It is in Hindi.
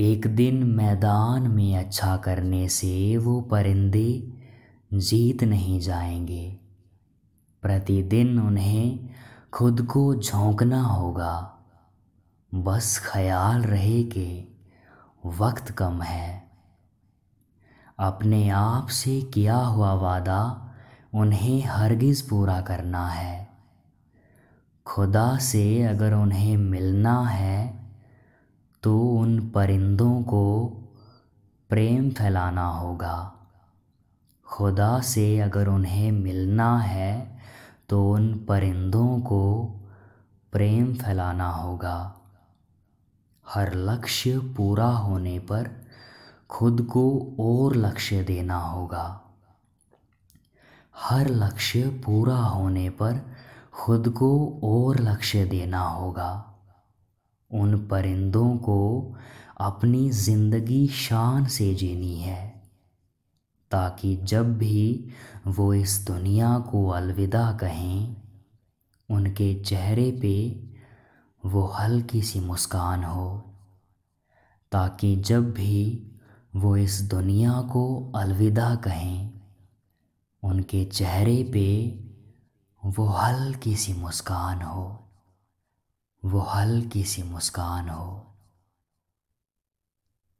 एक दिन मैदान में अच्छा करने से वो परिंदे जीत नहीं जाएँगे। प्रतिदिन उन्हें खुद को झोंकना होगा। बस ख्याल रहे कि वक्त कम है। अपने आप से किया हुआ वादा उन्हें हरगिज़ पूरा करना है। खुदा से अगर उन्हें मिलना है तो उन परिंदों को प्रेम फैलाना होगा। खुदा से अगर उन्हें मिलना है तो उन परिंदों को प्रेम फैलाना होगा। हर लक्ष्य पूरा होने पर खुद को और लक्ष्य देना होगा। हर लक्ष्य पूरा होने पर खुद को और लक्ष्य देना होगा। उन परिंदों को अपनी ज़िंदगी शान से जीनी है, ताकि जब भी वो इस दुनिया को अलविदा कहें, उनके चेहरे पे वो हल्की सी मुस्कान हो, ताकि जब भी वो इस दुनिया को अलविदा कहें, उनके चेहरे पे वो हल्की सी मुस्कान हो। वो हल्की सी मुस्कान हो।